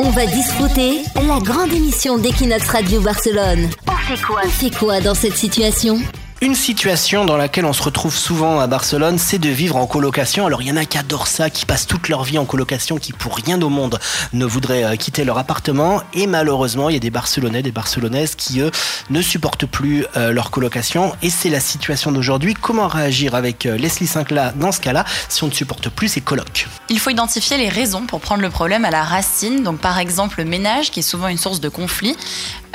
On va discuter la grande émission d'Equinox Radio Barcelone. On fait quoi? On fait quoi dans cette situation? Une situation dans laquelle on se retrouve souvent à Barcelone, c'est de vivre en colocation. Alors il y en a qui adorent ça, qui passent toute leur vie en colocation, qui pour rien au monde ne voudraient euh, quitter leur appartement. Et malheureusement, il y a des Barcelonais, des Barcelonaises qui eux ne supportent plus euh, leur colocation. Et c'est la situation d'aujourd'hui. Comment réagir avec euh, Leslie Sinclair dans ce cas-là si on ne supporte plus ses colocs? Il faut identifier les raisons pour prendre le problème à la racine. Donc par exemple le ménage, qui est souvent une source de conflit.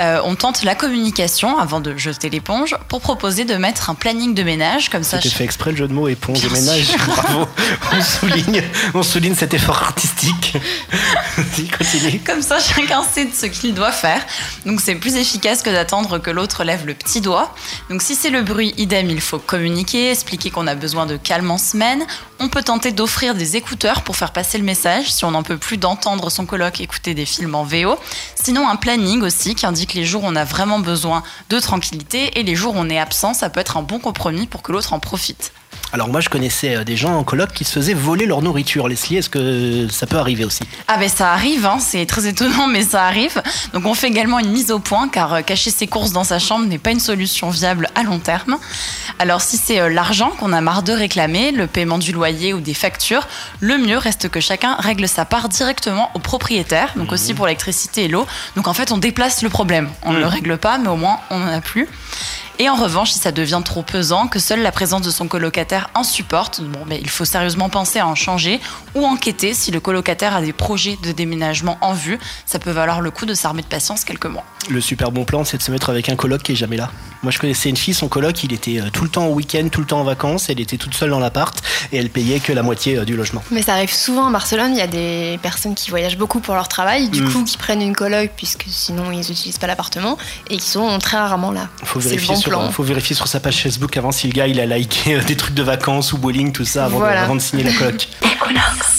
On tente la communication avant de jeter l'éponge pour proposer de mettre un planning de ménage comme ça. C'était ch- fait exprès le jeu de mots éponge Bien ménage. sûr. Bravo. On souligne, on souligne cet effort artistique. Continue. Comme ça, chacun sait de ce qu'il doit faire. Donc, c'est plus efficace que d'attendre que l'autre lève le petit doigt. Donc, si c'est le bruit, idem, il faut communiquer, expliquer qu'on a besoin de calme en semaine. On peut tenter d'offrir des écouteurs pour faire passer le message si on n'en peut plus d'entendre son coloc écouter des films en VO. Sinon, un planning aussi qui indique les jours où on a vraiment besoin de tranquillité et les jours où on est absent. Ça peut être un bon compromis pour que l'autre en profite. Alors moi je connaissais euh, des gens en coloc qui se faisaient voler leur nourriture. Leslie, est-ce que ça peut arriver aussi? Ah ben ça arrive, hein, c'est très étonnant mais ça arrive. Donc on fait également une mise au point car euh, cacher ses courses dans sa chambre n'est pas une solution viable à long terme. Alors si c'est euh, l'argent qu'on a marre de réclamer, le paiement du loyer ou des factures, le mieux reste que chacun règle sa part directement au propriétaire, donc aussi pour l'électricité et l'eau. Donc en fait on déplace le problème, on ne le règle pas mais au moins on n'en a plus. Et en revanche, si ça devient trop pesant, que seule la présence de son colocataire insupporte, bon, mais il faut sérieusement penser à en changer ou enquêter si le colocataire a des projets de déménagement en vue. Ça peut valoir le coup de s'armer de patience quelques mois. Le super bon plan c'est de se mettre avec un coloc qui est jamais là. Moi je connaissais une fille, son coloc il était euh, tout le temps au week-end, tout le temps en vacances, elle était toute seule dans l'appart et elle payait que la moitié euh, du logement. Mais ça arrive souvent à Barcelone, il y a des personnes qui voyagent beaucoup pour leur travail, du Mm. coup qui prennent une coloc puisque sinon ils n'utilisent pas l'appartement et qui sont très rarement là. Faut C'est le vérifier, bon sur, plan. faut vérifier sur sa page Facebook avant si le gars il a liké euh, des trucs de vacances ou bowling, tout ça avant, de- avant de signer la coloc. Equinox.